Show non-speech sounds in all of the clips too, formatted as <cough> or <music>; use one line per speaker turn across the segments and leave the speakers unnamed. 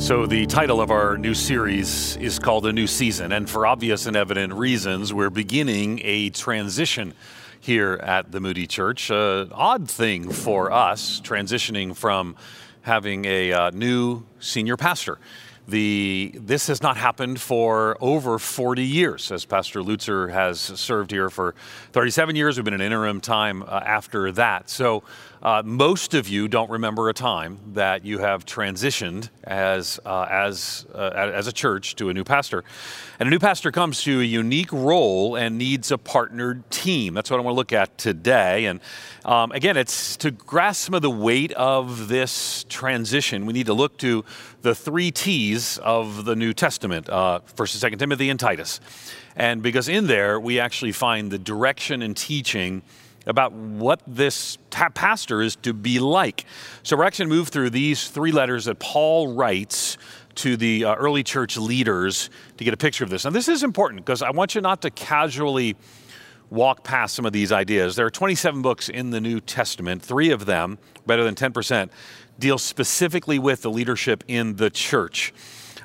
So, the title of our new series is called A New Season, and for obvious and evident reasons, we're beginning a transition here at the Moody Church. An odd thing for us, transitioning from having a uh, new senior pastor. The, this has not happened for over 40 years, as Pastor Lutzer has served here for 37 years. We've been an interim time uh, after that. So, uh, most of you don't remember a time that you have transitioned as, uh, as, uh, as a church to a new pastor. And a new pastor comes to a unique role and needs a partnered team. That's what I want to look at today. And um, again, it's to grasp some of the weight of this transition, we need to look to the three T's of the New Testament uh, 1st and 2nd Timothy and Titus. And because in there, we actually find the direction and teaching about what this pastor is to be like. So we're actually going to move through these three letters that Paul writes to the uh, early church leaders to get a picture of this. Now, this is important because I want you not to casually walk past some of these ideas. There are 27 books in the New Testament, three of them, better than 10%, deal specifically with the leadership in the church.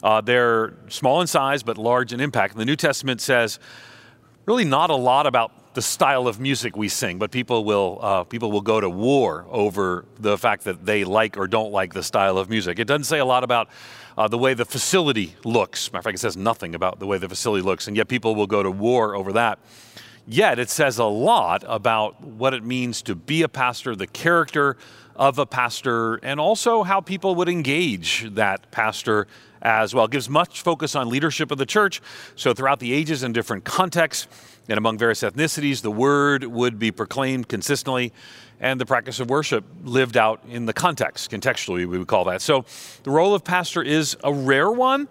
Uh, they're small in size but large in impact. And the New Testament says really not a lot about the style of music we sing, but people will, uh, people will go to war over the fact that they like or don't like the style of music. It doesn't say a lot about uh, the way the facility looks. Matter of fact, it says nothing about the way the facility looks, and yet people will go to war over that. Yet it says a lot about what it means to be a pastor, the character of a pastor, and also how people would engage that pastor as well. It gives much focus on leadership of the church. So throughout the ages and different contexts, and among various ethnicities, the word would be proclaimed consistently, and the practice of worship lived out in the context. Contextually, we would call that. So, the role of pastor is a rare one,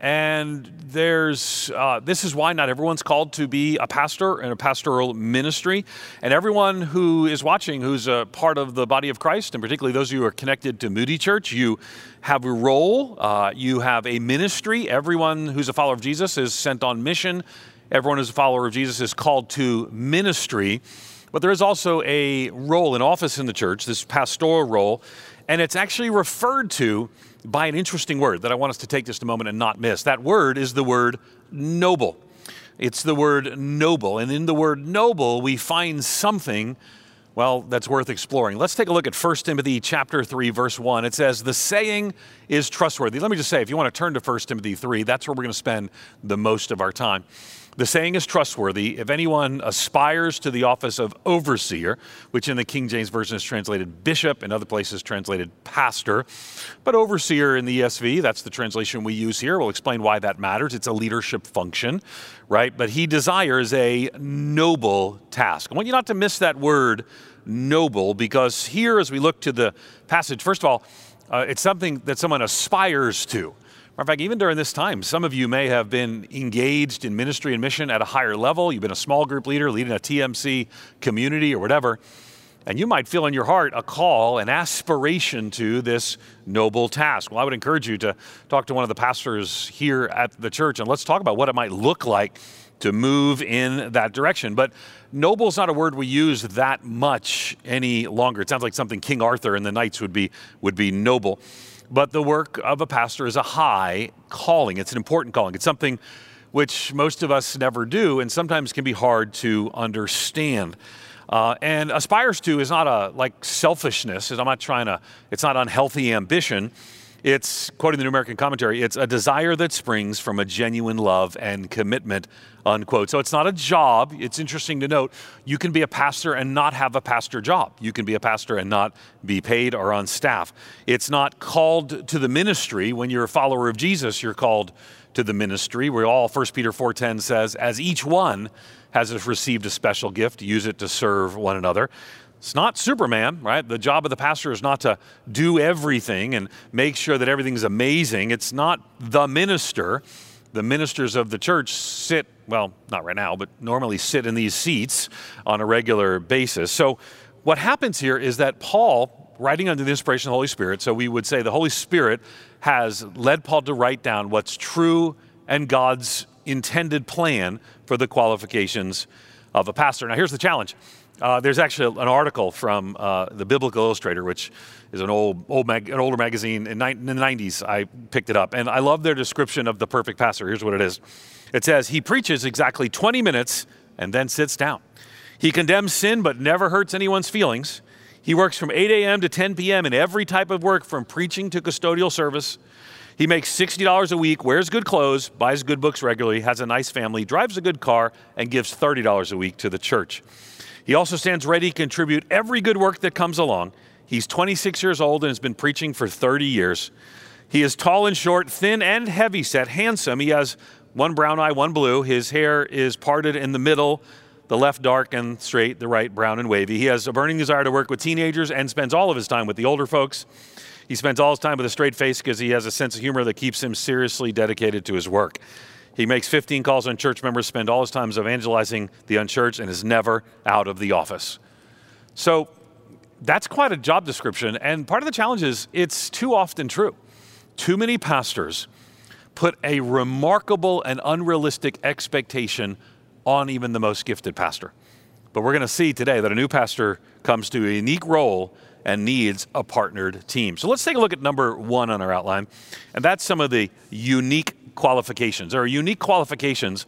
and there's uh, this is why not everyone's called to be a pastor in a pastoral ministry, and everyone who is watching, who's a part of the body of Christ, and particularly those of you who are connected to Moody Church, you have a role, uh, you have a ministry. Everyone who's a follower of Jesus is sent on mission Everyone who's a follower of Jesus is called to ministry, but there is also a role, an office in the church, this pastoral role, and it's actually referred to by an interesting word that I want us to take just a moment and not miss. That word is the word noble. It's the word noble, and in the word noble, we find something well, that's worth exploring. Let's take a look at 1 Timothy chapter 3 verse 1. It says, "The saying is trustworthy." Let me just say, if you want to turn to 1 Timothy 3, that's where we're going to spend the most of our time. The saying is trustworthy. If anyone aspires to the office of overseer, which in the King James Version is translated bishop, in other places translated pastor, but overseer in the ESV, that's the translation we use here. We'll explain why that matters. It's a leadership function, right? But he desires a noble task. I want you not to miss that word noble because here, as we look to the passage, first of all, uh, it's something that someone aspires to. Matter of fact, even during this time, some of you may have been engaged in ministry and mission at a higher level. You've been a small group leader, leading a TMC community or whatever. And you might feel in your heart a call, an aspiration to this noble task. Well, I would encourage you to talk to one of the pastors here at the church and let's talk about what it might look like to move in that direction. But noble is not a word we use that much any longer. It sounds like something King Arthur and the knights would be would be noble. But the work of a pastor is a high calling, it's an important calling. It's something which most of us never do and sometimes can be hard to understand. Uh, and aspires to is not a like selfishness. I'm not trying to. It's not unhealthy ambition. It's, quoting the New American Commentary, it's a desire that springs from a genuine love and commitment, unquote. So it's not a job. It's interesting to note you can be a pastor and not have a pastor job. You can be a pastor and not be paid or on staff. It's not called to the ministry. When you're a follower of Jesus, you're called to the ministry. We're all, 1 Peter 4.10 says, as each one has received a special gift, use it to serve one another. It's not Superman, right? The job of the pastor is not to do everything and make sure that everything's amazing. It's not the minister. The ministers of the church sit, well, not right now, but normally sit in these seats on a regular basis. So, what happens here is that Paul, writing under the inspiration of the Holy Spirit, so we would say the Holy Spirit has led Paul to write down what's true and God's intended plan for the qualifications of a pastor. Now, here's the challenge Uh, there's actually an article from uh, the Biblical Illustrator, which is an old, old mag- an older magazine in, in the 90s. I picked it up, and I love their description of the perfect pastor. Here's what it is. It says he preaches exactly 20 minutes and then sits down. He condemns sin but never hurts anyone's feelings. He works from 8 a.m. to 10 p.m. in every type of work, from preaching to custodial service. He makes $60 a week, wears good clothes, buys good books regularly, has a nice family, drives a good car, and gives $30 a week to the church. He also stands ready to contribute every good work that comes along. He's 26 years old and has been preaching for 30 years. He is tall and short, thin and heavy set, handsome. He has one brown eye, one blue. His hair is parted in the middle, the left dark and straight, the right brown and wavy. He has a burning desire to work with teenagers and spends all of his time with the older folks. He spends all his time with a straight face because he has a sense of humor that keeps him seriously dedicated to his work. He makes 15 calls on church members, spend all his time evangelizing the unchurched, and is never out of the office. So that's quite a job description. And part of the challenge is it's too often true. Too many pastors put a remarkable and unrealistic expectation on even the most gifted pastor. But we're going to see today that a new pastor comes to a unique role and needs a partnered team. So let's take a look at number one on our outline, and that's some of the unique qualifications. There are unique qualifications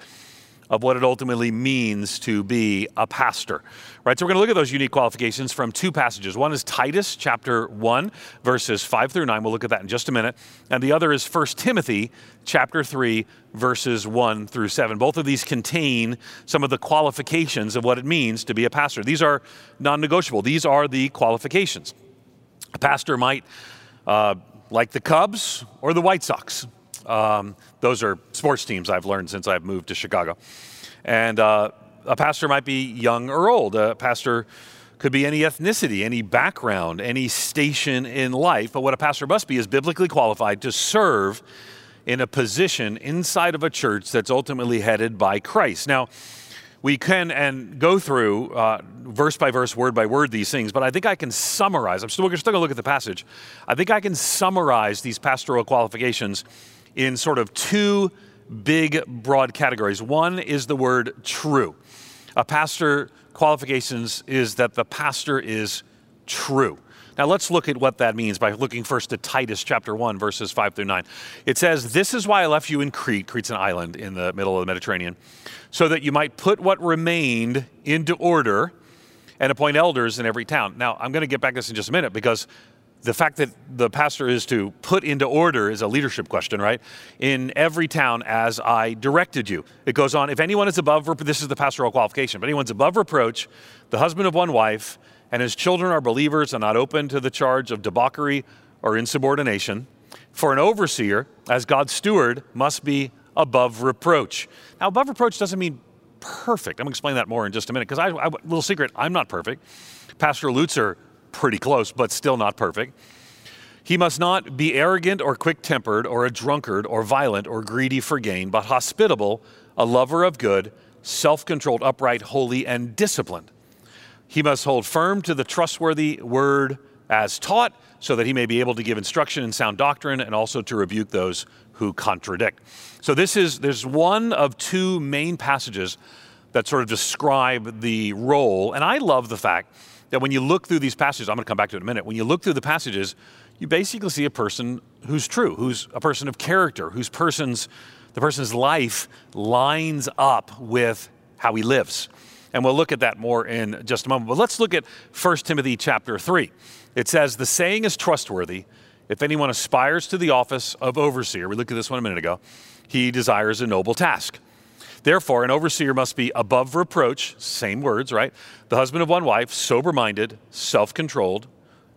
of what it ultimately means to be a pastor. Right? So we're going to look at those unique qualifications from two passages. One is Titus chapter 1 verses 5 through 9. We'll look at that in just a minute. And the other is 1 Timothy chapter 3 verses 1 through 7. Both of these contain some of the qualifications of what it means to be a pastor. These are non-negotiable. These are the qualifications. A pastor might uh, like the Cubs or the White Sox. Um, those are sports teams I've learned since I've moved to Chicago. And uh, a pastor might be young or old. A pastor could be any ethnicity, any background, any station in life. But what a pastor must be is biblically qualified to serve in a position inside of a church that's ultimately headed by Christ. Now, we can and go through uh, verse by verse, word by word these things, but I think I can summarize. I'm still, still going to look at the passage. I think I can summarize these pastoral qualifications in sort of two big, broad categories. One is the word true. A pastor qualifications is that the pastor is true. Now let's look at what that means by looking first to Titus chapter 1, verses 5 through 9. It says, This is why I left you in Crete. Crete's an island in the middle of the Mediterranean, so that you might put what remained into order and appoint elders in every town. Now, I'm going to get back to this in just a minute because the fact that the pastor is to put into order is a leadership question, right? In every town as I directed you. It goes on, if anyone is above, this is the pastoral qualification, but anyone's above reproach, the husband of one wife, and his children are believers and not open to the charge of debauchery or insubordination, for an overseer, as God's steward, must be above reproach. Now, above reproach doesn't mean perfect. I'm going to explain that more in just a minute because I, I, little secret, I'm not perfect. Pastor Lutzer pretty close, but still not perfect. He must not be arrogant or quick tempered or a drunkard or violent or greedy for gain, but hospitable, a lover of good, self controlled, upright, holy, and disciplined. He must hold firm to the trustworthy word as taught, so that he may be able to give instruction in sound doctrine and also to rebuke those who contradict. So this is there's one of two main passages that sort of describe the role, and I love the fact that when you look through these passages, I'm going to come back to it in a minute. When you look through the passages, you basically see a person who's true, who's a person of character, whose person's the person's life lines up with how he lives. And we'll look at that more in just a moment. But let's look at 1 Timothy chapter 3. It says, The saying is trustworthy. If anyone aspires to the office of overseer, we looked at this one a minute ago, he desires a noble task. Therefore, an overseer must be above reproach, same words, right? The husband of one wife, sober minded, self controlled,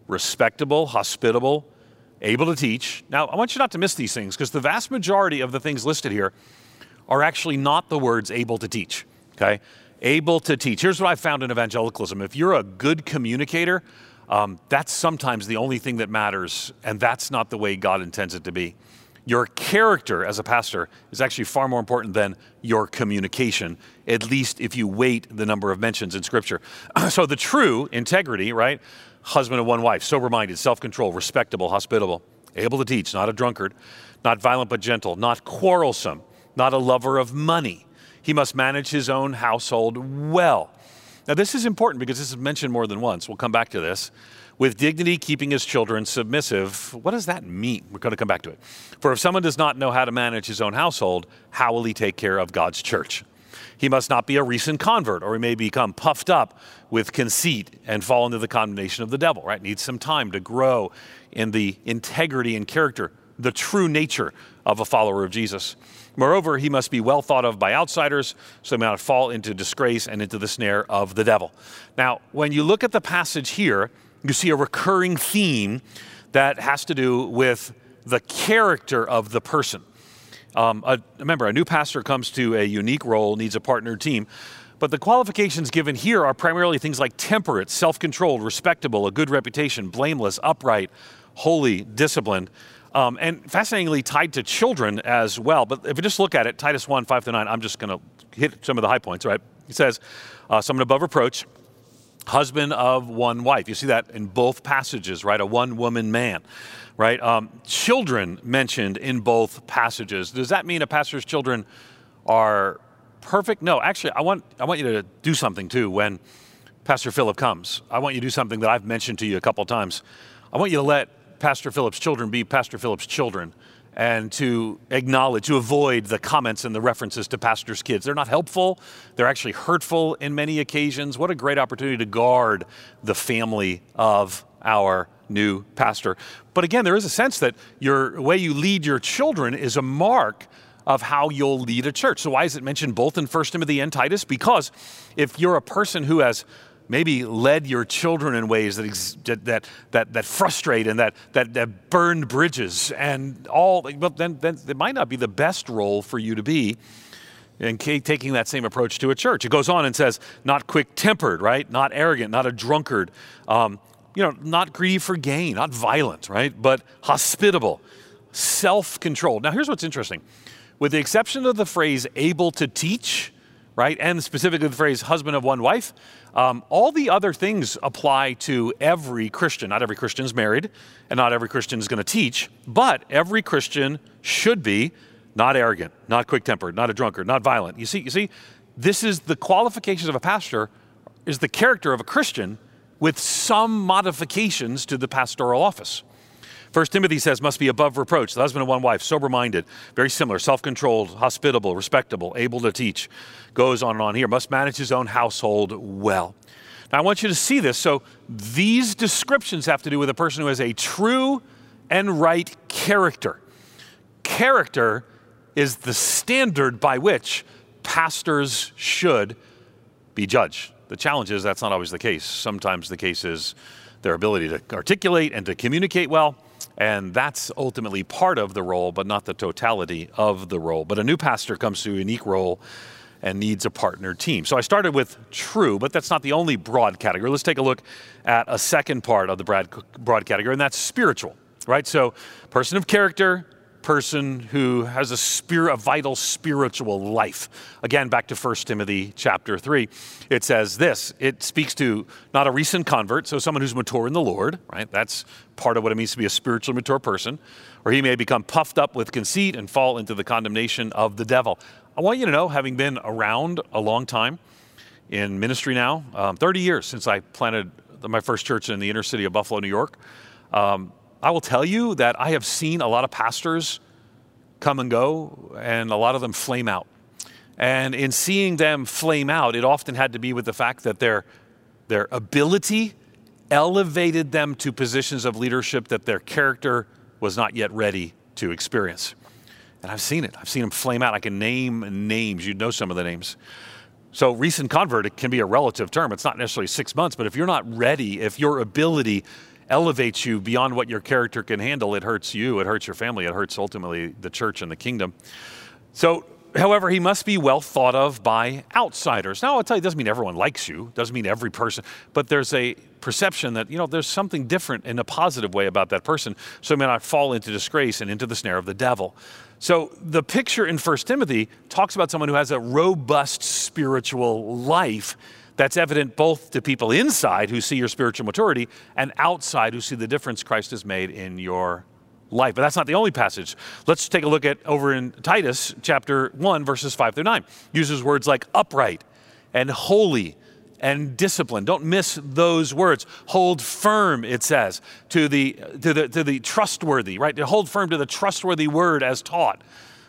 respectable, hospitable, able to teach. Now, I want you not to miss these things because the vast majority of the things listed here are actually not the words able to teach, okay? Able to teach. Here's what I found in evangelicalism if you're a good communicator, um, that's sometimes the only thing that matters, and that's not the way God intends it to be. Your character as a pastor is actually far more important than your communication, at least if you weight the number of mentions in Scripture. <clears throat> so, the true integrity, right? Husband of one wife, sober minded, self control, respectable, hospitable, able to teach, not a drunkard, not violent but gentle, not quarrelsome, not a lover of money. He must manage his own household well. Now, this is important because this is mentioned more than once. We'll come back to this. With dignity, keeping his children submissive. What does that mean? We're going to come back to it. For if someone does not know how to manage his own household, how will he take care of God's church? He must not be a recent convert, or he may become puffed up with conceit and fall into the condemnation of the devil, right? Needs some time to grow in the integrity and character, the true nature of a follower of Jesus. Moreover, he must be well thought of by outsiders, so he may not fall into disgrace and into the snare of the devil. Now, when you look at the passage here, you see a recurring theme that has to do with the character of the person. Um, a, remember, a new pastor comes to a unique role, needs a partner team. But the qualifications given here are primarily things like temperate, self controlled, respectable, a good reputation, blameless, upright, holy, disciplined, um, and fascinatingly tied to children as well. But if you just look at it, Titus 1 5 to 9, I'm just going to hit some of the high points, right? He says, uh, someone above reproach, husband of one wife. You see that in both passages, right? A one woman man right? Um, children mentioned in both passages. Does that mean a pastor's children are perfect? No, actually, I want, I want you to do something too when Pastor Philip comes. I want you to do something that I've mentioned to you a couple times. I want you to let Pastor Philip's children be Pastor Philip's children and to acknowledge, to avoid the comments and the references to pastors' kids. They're not helpful, they're actually hurtful in many occasions. What a great opportunity to guard the family of our new pastor. But again, there is a sense that your way you lead your children is a mark of how you'll lead a church. So why is it mentioned both in 1 Timothy and Titus? Because if you're a person who has maybe led your children in ways that that that, that frustrate and that, that that burned bridges and all, but then, then it might not be the best role for you to be and taking that same approach to a church. It goes on and says, not quick tempered, right? Not arrogant, not a drunkard, um, you know, not greedy for gain, not violent, right? But hospitable, self controlled. Now, here's what's interesting. With the exception of the phrase able to teach, right, and specifically the phrase husband of one wife, um, all the other things apply to every Christian. Not every Christian is married, and not every Christian is going to teach, but every Christian should be not arrogant, not quick tempered, not a drunkard, not violent. You see, you see, this is the qualifications of a pastor, is the character of a Christian with some modifications to the pastoral office. First Timothy says must be above reproach, the husband of one wife, sober minded, very similar, self controlled, hospitable, respectable, able to teach. Goes on and on here. Must manage his own household well. Now I want you to see this. So these descriptions have to do with a person who has a true and right character. Character is the standard by which pastors should be judged. The challenge is that's not always the case. Sometimes the case is their ability to articulate and to communicate well. And that's ultimately part of the role, but not the totality of the role. But a new pastor comes to a unique role and needs a partner team. So I started with true, but that's not the only broad category. Let's take a look at a second part of the broad, broad category, and that's spiritual, right? So, person of character, person who has a spirit, a vital spiritual life. Again, back to 1 Timothy chapter 3. It says this it speaks to not a recent convert, so someone who's mature in the Lord, right? That's part of what it means to be a spiritually mature person, or he may become puffed up with conceit and fall into the condemnation of the devil. I want you to know, having been around a long time in ministry now, um, 30 years since I planted my first church in the inner city of Buffalo, New York. Um, I will tell you that I have seen a lot of pastors come and go, and a lot of them flame out. And in seeing them flame out, it often had to be with the fact that their, their ability elevated them to positions of leadership that their character was not yet ready to experience. And I've seen it. I've seen them flame out. I can name names. You'd know some of the names. So, recent convert, it can be a relative term. It's not necessarily six months, but if you're not ready, if your ability elevates you beyond what your character can handle, it hurts you, it hurts your family, it hurts ultimately the church and the kingdom. So, however, he must be well thought of by outsiders. Now, I'll tell you, it doesn't mean everyone likes you, doesn't mean every person, but there's a perception that, you know, there's something different in a positive way about that person, so he may not fall into disgrace and into the snare of the devil. So the picture in 1 Timothy talks about someone who has a robust spiritual life that's evident both to people inside who see your spiritual maturity and outside who see the difference Christ has made in your life. But that's not the only passage. Let's take a look at over in Titus chapter 1 verses 5 through 9. Uses words like upright and holy and discipline. Don't miss those words. Hold firm, it says, to the, to the, to the trustworthy, right? To hold firm to the trustworthy word as taught,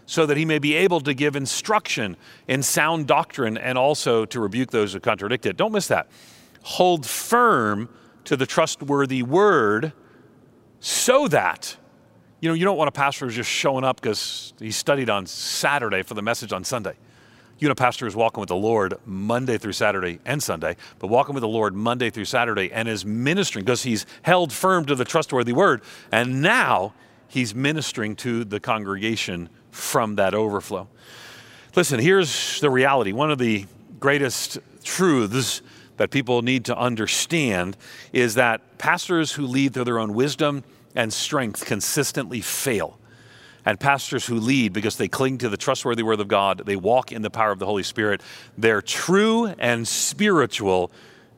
so that he may be able to give instruction in sound doctrine and also to rebuke those who contradict it. Don't miss that. Hold firm to the trustworthy word so that you know you don't want a pastor who's just showing up because he studied on Saturday for the message on Sunday you know, a pastor is walking with the Lord Monday through Saturday and Sunday, but walking with the Lord Monday through Saturday and is ministering because he's held firm to the trustworthy word. And now he's ministering to the congregation from that overflow. Listen, here's the reality. One of the greatest truths that people need to understand is that pastors who lead through their own wisdom and strength consistently fail and pastors who lead because they cling to the trustworthy word of God, they walk in the power of the Holy Spirit, they're true and spiritual.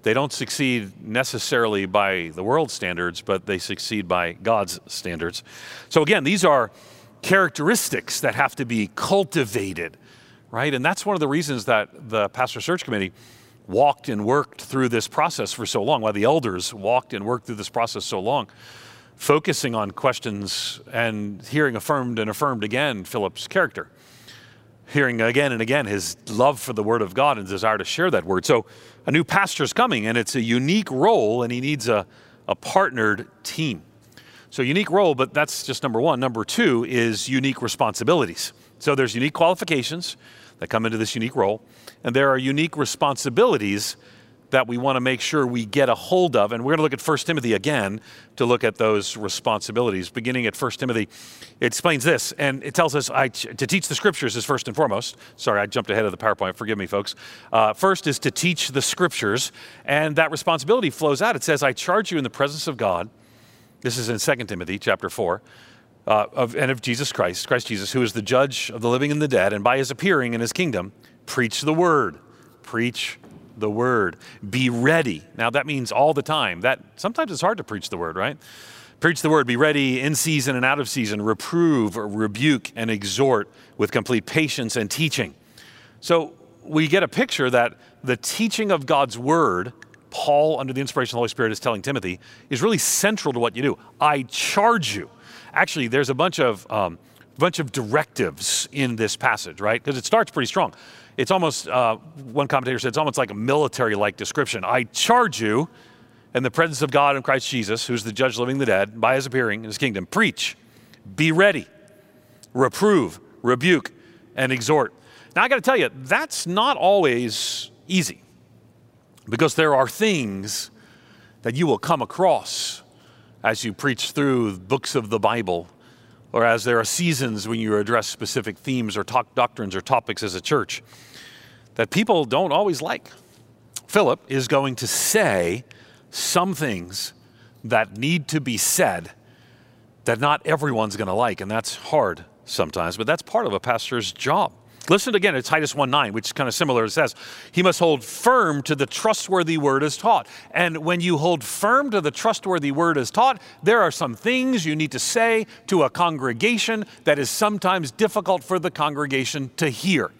They don't succeed necessarily by the world's standards, but they succeed by God's standards. So, again, these are characteristics that have to be cultivated, right? And that's one of the reasons that the Pastor Search Committee walked and worked through this process for so long, why the elders walked and worked through this process so long focusing on questions and hearing affirmed and affirmed again Philip's character, hearing again and again his love for the Word of God and desire to share that Word. So a new pastor is coming, and it's a unique role, and he needs a, a partnered team. So, unique role, but that's just number one. Number two is unique responsibilities. So, there's unique qualifications that come into this unique role, and there are unique responsibilities that we want to make sure we get a hold of. And we're going to look at 1 Timothy again to look at those responsibilities. Beginning at 1 Timothy, it explains this, and it tells us I, to teach the scriptures is first and foremost. Sorry, I jumped ahead of the PowerPoint. Forgive me, folks. Uh, first is to teach the scriptures, and that responsibility flows out. It says, I charge you in the presence of God. This is in 2 Timothy chapter 4. Uh, of, and of Jesus Christ, Christ Jesus, who is the judge of the living and the dead, and by his appearing in his kingdom, preach the word. Preach the word. Be ready. Now that means all the time. That sometimes it's hard to preach the word, right? Preach the word, be ready in season and out of season, reprove, rebuke, and exhort with complete patience and teaching. So we get a picture that the teaching of God's word, Paul, under the inspiration of the Holy Spirit, is telling Timothy, is really central to what you do. I charge you. Actually, there's a bunch of um, bunch of directives in this passage, right? Because it starts pretty strong it's almost, uh, one commentator said, it's almost like a military like description. I charge you in the presence of God and Christ Jesus, who's the judge living the dead, by his appearing in his kingdom, preach, be ready, reprove, rebuke, and exhort. Now, I got to tell you, that's not always easy because there are things that you will come across as you preach through books of the Bible or as there are seasons when you address specific themes or talk doctrines or topics as a church that people don't always like. Philip is going to say some things that need to be said that not everyone's going to like, and that's hard sometimes, but that's part of a pastor's job. Listen again to Titus 1 9, which is kind of similar. It says, He must hold firm to the trustworthy word as taught. And when you hold firm to the trustworthy word as taught, there are some things you need to say to a congregation that is sometimes difficult for the congregation to hear.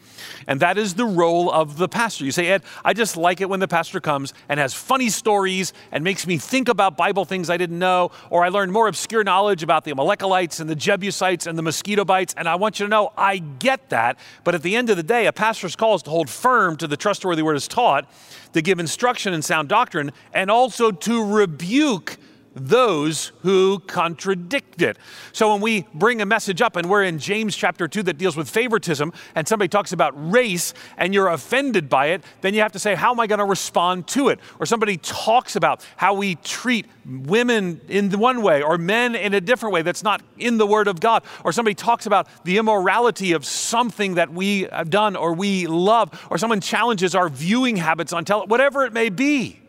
And that is the role of the pastor. You say, Ed, I just like it when the pastor comes and has funny stories and makes me think about Bible things I didn't know, or I learned more obscure knowledge about the Amalekites and the Jebusites and the mosquito bites. And I want you to know, I get that. But at the end of the day, a pastor's call is to hold firm to the trustworthy word is taught, to give instruction in sound doctrine, and also to rebuke those who contradict it. So when we bring a message up and we're in James chapter 2 that deals with favoritism and somebody talks about race and you're offended by it, then you have to say, How am I going to respond to it? Or somebody talks about how we treat women in one way or men in a different way that's not in the Word of God. Or somebody talks about the immorality of something that we have done or we love. Or someone challenges our viewing habits on television, whatever it may be.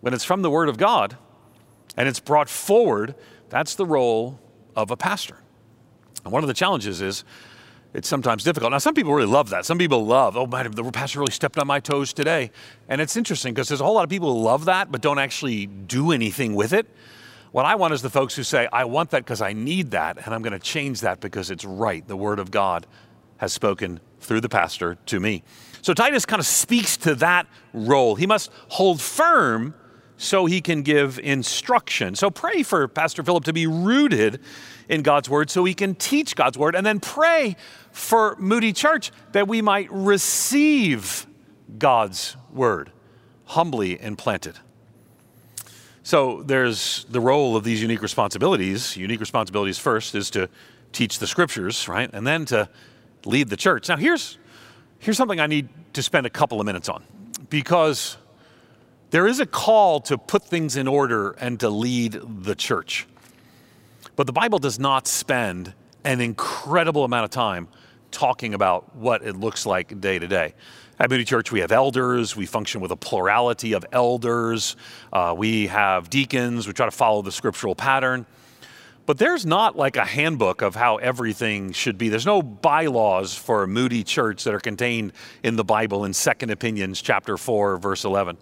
When it's from the Word of God, and it's brought forward. That's the role of a pastor. And one of the challenges is it's sometimes difficult. Now, some people really love that. Some people love, oh, man, the pastor really stepped on my toes today. And it's interesting because there's a whole lot of people who love that but don't actually do anything with it. What I want is the folks who say, I want that because I need that, and I'm going to change that because it's right. The Word of God has spoken through the pastor to me. So Titus kind of speaks to that role. He must hold firm so he can give instruction. So pray for Pastor Philip to be rooted in God's word so he can teach God's word. And then pray for Moody Church that we might receive God's word humbly implanted. So there's the role of these unique responsibilities. Unique responsibilities first is to teach the scriptures, right? And then to lead the church. Now here's here's something I need to spend a couple of minutes on because there is a call to put things in order and to lead the church. But the Bible does not spend an incredible amount of time talking about what it looks like day to day. At Moody Church, we have elders. We function with a plurality of elders. Uh, we have deacons. We try to follow the scriptural pattern. But there's not like a handbook of how everything should be. There's no bylaws for Moody Church that are contained in the Bible in Second Opinions, chapter 4, verse 11.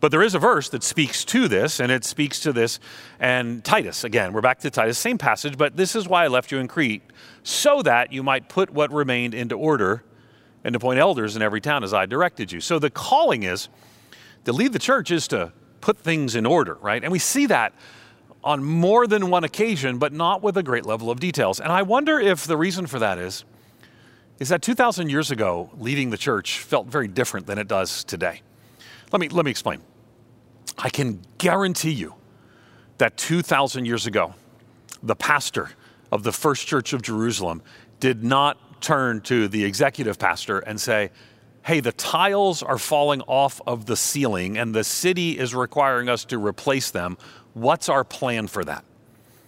But there is a verse that speaks to this, and it speaks to this. And Titus, again, we're back to Titus, same passage, but this is why I left you in Crete, so that you might put what remained into order and appoint elders in every town as I directed you. So the calling is to lead the church is to put things in order, right? And we see that on more than one occasion, but not with a great level of details. And I wonder if the reason for that is is that 2000 years ago leading the church felt very different than it does today. Let me let me explain. I can guarantee you that 2000 years ago the pastor of the First Church of Jerusalem did not turn to the executive pastor and say, hey, the tiles are falling off of the ceiling and the city is requiring us to replace them. What's our plan for that?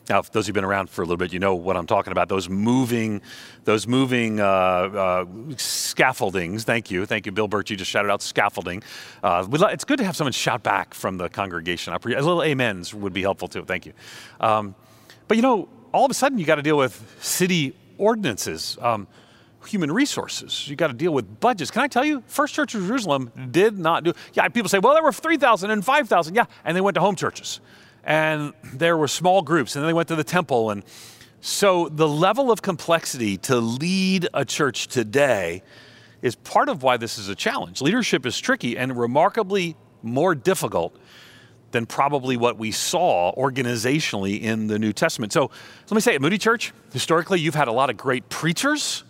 Now, if those who've been around for a little bit, you know what I'm talking about. Those moving, those moving uh, uh, scaffoldings. Thank you, thank you, Bill Birch. You just shouted out scaffolding. Uh, it's good to have someone shout back from the congregation. A little amens would be helpful too. Thank you. Um, but you know, all of a sudden, you got to deal with city ordinances, um, human resources. You got to deal with budgets. Can I tell you, First Church of Jerusalem did not do. Yeah, people say, well, there were 3,000 and 5,000. Yeah, and they went to home churches. And there were small groups, and then they went to the temple. And so the level of complexity to lead a church today is part of why this is a challenge. Leadership is tricky and remarkably more difficult than probably what we saw organizationally in the New Testament. So let me say at Moody Church, historically, you've had a lot of great preachers,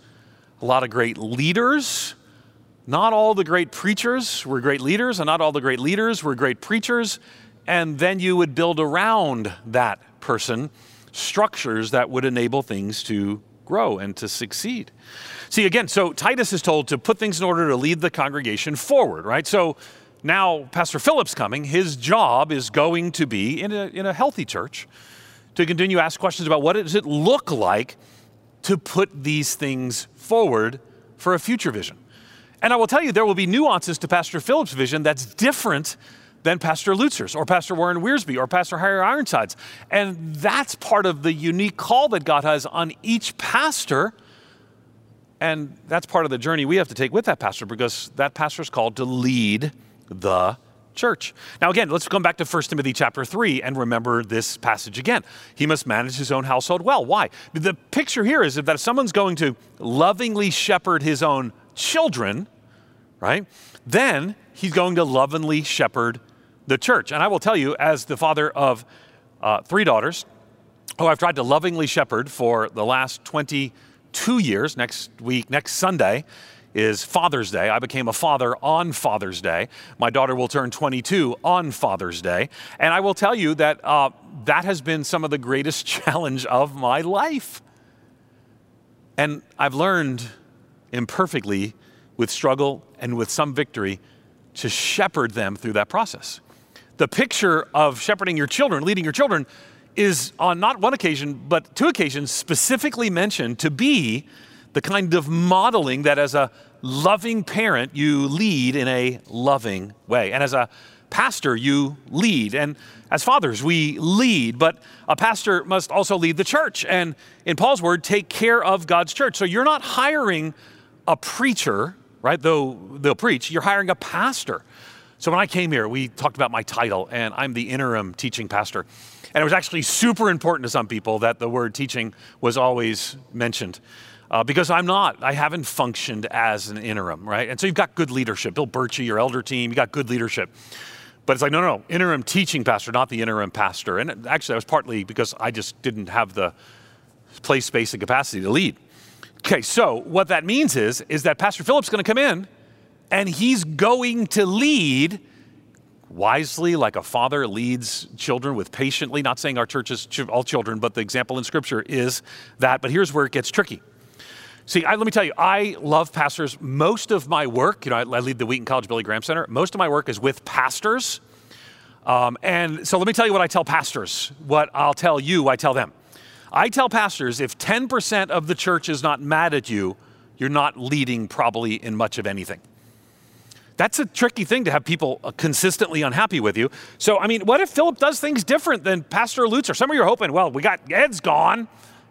a lot of great leaders. Not all the great preachers were great leaders, and not all the great leaders were great preachers. And then you would build around that person structures that would enable things to grow and to succeed. See, again, so Titus is told to put things in order to lead the congregation forward, right? So now Pastor Philip's coming. His job is going to be in a, in a healthy church to continue to ask questions about what does it look like to put these things forward for a future vision. And I will tell you, there will be nuances to Pastor Philip's vision that's different than Pastor Lutzer's or Pastor Warren Wiersbe or Pastor Harry Ironsides. And that's part of the unique call that God has on each pastor. And that's part of the journey we have to take with that pastor because that pastor is called to lead the church. Now, again, let's come back to 1 Timothy chapter 3 and remember this passage again. He must manage his own household well. Why? The picture here is that if someone's going to lovingly shepherd his own children, right, then he's going to lovingly shepherd the church. And I will tell you, as the father of uh, three daughters, who I've tried to lovingly shepherd for the last 22 years, next week, next Sunday, is Father's Day. I became a father on Father's Day. My daughter will turn 22 on Father's Day. And I will tell you that uh, that has been some of the greatest <laughs> challenge of my life. And I've learned imperfectly, with struggle and with some victory, to shepherd them through that process. The picture of shepherding your children, leading your children, is on not one occasion, but two occasions specifically mentioned to be the kind of modeling that as a loving parent, you lead in a loving way. And as a pastor, you lead. And as fathers, we lead, but a pastor must also lead the church. And in Paul's word, take care of God's church. So you're not hiring a preacher, right? Though they'll preach, you're hiring a pastor. So when I came here, we talked about my title, and I'm the interim teaching pastor. And it was actually super important to some people that the word teaching was always mentioned. uh, because I'm not. I haven't functioned as an interim, right? And so you've got good leadership. Bill Birchie, your elder team, you got good leadership. But it's like, no, no, no, interim teaching pastor, not the interim pastor. And actually, that was partly because I just didn't have the place, space, and capacity to lead. Okay, so what that means is, is that Pastor Philip's going to come in and he's going to lead wisely, like a father leads children with patiently. Not saying our church is all children, but the example in Scripture is that. But here's where it gets tricky. See, I, let me tell you, I love pastors. Most of my work, you know, I, I lead the Wheaton College Billy Graham Center. Most of my work is with pastors. Um, and so let me tell you what I tell pastors. What I'll tell you, I tell them. I tell pastors if 10% of the church is not mad at you, you're not leading probably in much of anything. That's a tricky thing to have people uh, consistently unhappy with you. So, I mean, what if Philip does things different than Pastor Lutzer? Some of you are hoping, well, we got Ed's gone.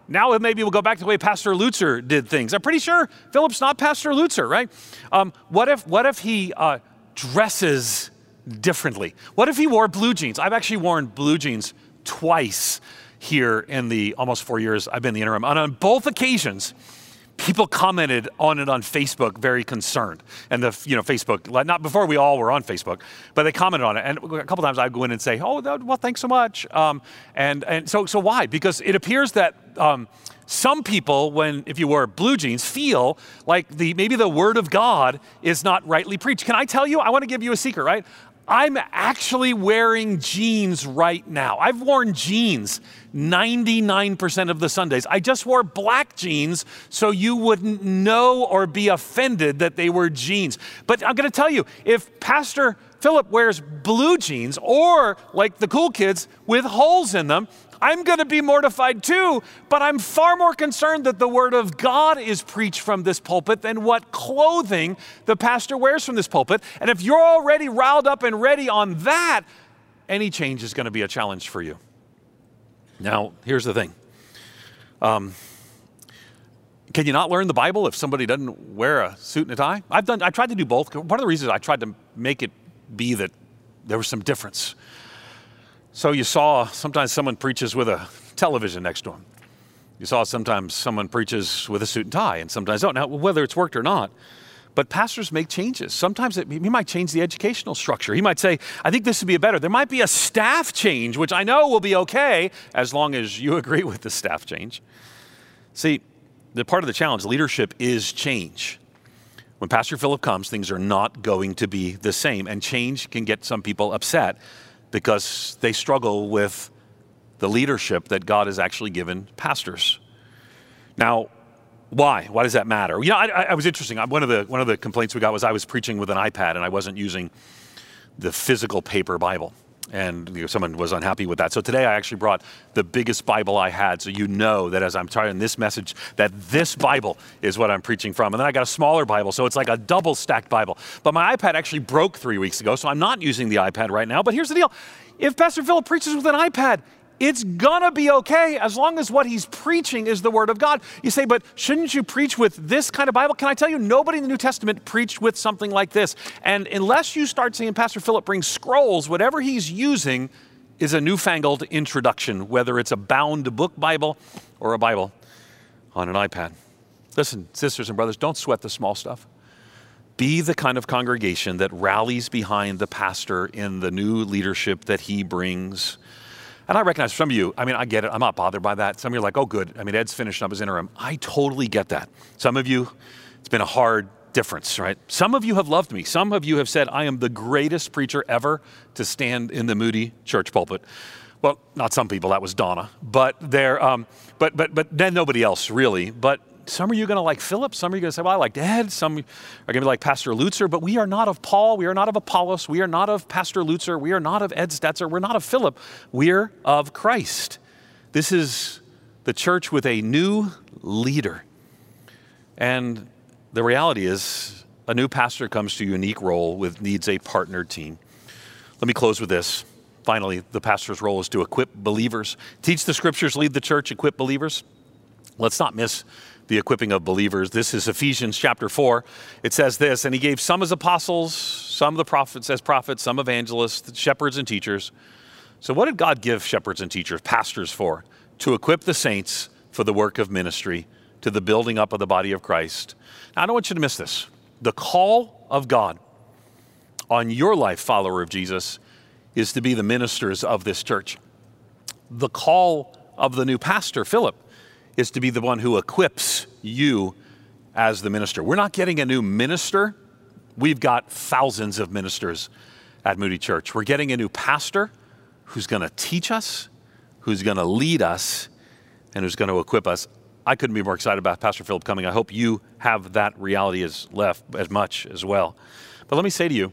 Now maybe we'll go back to the way Pastor Lutzer did things. I'm pretty sure Philip's not Pastor Lutzer, right? Um, what if what if he uh, dresses differently? What if he wore blue jeans? I've actually worn blue jeans twice here in the almost four years I've been in the interim. And on both occasions, people commented on it on Facebook very concerned. And the, you know, Facebook, not before we all were on Facebook, but they commented on it. And a couple times I'd go in and say, oh, well, thanks so much. Um, and and so, so why? Because it appears that um, some people, when if you wear blue jeans, feel like the maybe the word of God is not rightly preached. Can I tell you? I want to give you a secret, right? I'm actually wearing jeans right now. I've worn jeans 99% of the Sundays. I just wore black jeans so you wouldn't know or be offended that they were jeans. But I'm going to tell you, if Pastor Philip wears blue jeans or like the cool kids with holes in them, I'm going to be mortified too, but I'm far more concerned that the Word of God is preached from this pulpit than what clothing the pastor wears from this pulpit. And if you're already riled up and ready on that, any change is going to be a challenge for you. Now, here's the thing. Um, can you not learn the Bible if somebody doesn't wear a suit and a tie? I've done. I tried to do both. One of the reasons I tried to make it be that there was some difference. So you saw sometimes someone preaches with a television next to him. You saw sometimes someone preaches with a suit and tie, and sometimes don't. Now, whether it's worked or not, but pastors make changes. Sometimes it, he might change the educational structure. He might say, I think this would be better. There might be a staff change, which I know will be okay as long as you <laughs> agree with the staff change. See, the part of the challenge, leadership is change. When Pastor Philip comes, things are not going to be the same, and change can get some people upset because they struggle with the leadership that God has actually given pastors. Now, why? Why does that matter? You know, I, I was interesting. One of the one of the complaints we got was I was preaching with an iPad and I wasn't using the physical paper Bible, and you know, someone was unhappy with that. So today I actually brought the biggest Bible I had, so you know that as I'm trying this message, that this Bible is what I'm preaching from. And then I got a smaller Bible, so it's like a double stacked Bible. But my iPad actually broke three weeks ago, so I'm not using the iPad right now. But here's the deal: if Pastor Philip preaches with an iPad, it's gonna be okay as long as what he's preaching is the Word of God. You say, but shouldn't you preach with this kind of Bible? Can I tell you, nobody in the New Testament preached with something like this. And unless you start seeing Pastor Philip bring scrolls, whatever he's using is a newfangled introduction, whether it's a bound book Bible or a Bible on an iPad. Listen, sisters and brothers, don't sweat the small stuff. Be the kind of congregation that rallies behind the pastor in the new leadership that he brings and I recognize some of you, I mean, I get it. I'm not bothered by that. Some of you are like, oh, good. I mean, Ed's finishing up his interim. I totally get that. Some of you, it's been a hard difference, right? Some of you have loved me. Some of you have said, I am the greatest preacher ever to stand in the Moody church pulpit. Well, not some people, that was Donna. But there, um, but, but, but then nobody else really. But some are you going to like Philip. Some are you going to say, well, I like Ed. Some are going to be like Pastor Lutzer. But we are not of Paul. We are not of Apollos. We are not of Pastor Lutzer. We are not of Ed Stetzer. We're not of Philip. We're of Christ. This is the church with a new leader. And the reality is, a new pastor comes to a unique role with needs a partner team. Let me close with this. Finally, the pastor's role is to equip believers, teach the scriptures, lead the church, equip believers. Let's not miss the equipping of believers. This is Ephesians chapter 4. It says this, and he gave some as apostles, some the prophets as prophets, some evangelists, shepherds and teachers. So what did God give shepherds and teachers, pastors for? To equip the saints for the work of ministry, to the building up of the body of Christ. Now, I don't want you to miss this. The call of God on your life, follower of Jesus, is to be the ministers of this church. The call of the new pastor, Philip, is to be the one who equips you as the minister. We're not getting a new minister, we've got thousands of ministers at Moody Church. We're getting a new pastor who's going to teach us, who's going to lead us, and who's going to equip us. I couldn't be more excited about Pastor Philip coming. I hope you have that reality as left as much as well. But let me say to you,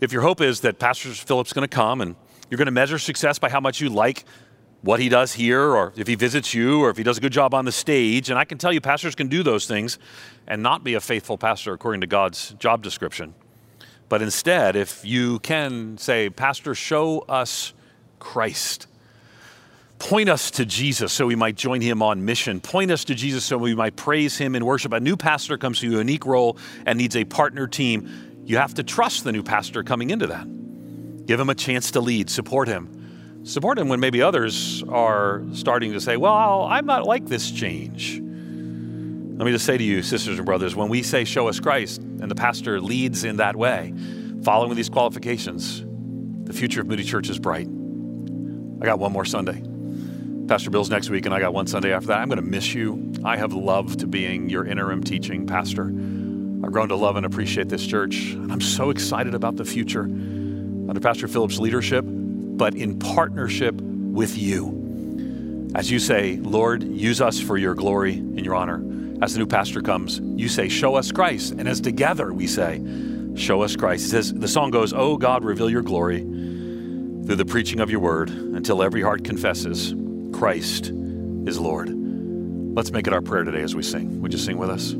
if your hope is that Pastor Philip's going to come and you're going to measure success by how much you like what he does here, or if he visits you, or if he does a good job on the stage, and I can tell you, pastors can do those things and not be a faithful pastor according to God's job description. But instead, if you can say, Pastor, show us Christ. Point us to Jesus so we might join him on mission. Point us to Jesus so we might praise him in worship. A new pastor comes to a unique role and needs a partner team. You have to trust the new pastor coming into that. Give him a chance to lead, support him. Support him when maybe others are starting to say, Well, I'm not like this change. Let me just say to you, sisters and brothers, when we say, Show us Christ, and the pastor leads in that way, following these qualifications, the future of Moody Church is bright. I got one more Sunday. Pastor Bill's next week, and I got one Sunday after that. I'm going to miss you. I have loved being your interim teaching pastor. I've grown to love and appreciate this church, and I'm so excited about the future under Pastor Phillips' leadership, but in partnership with you. As you say, Lord, use us for your glory and your honor as the new pastor comes, you say, Show us Christ. And as together we say, Show us Christ. It says, the song goes, Oh God, reveal your glory through the preaching of your word until every heart confesses Christ is Lord. Let's make it our prayer today as we sing. Would you sing with us?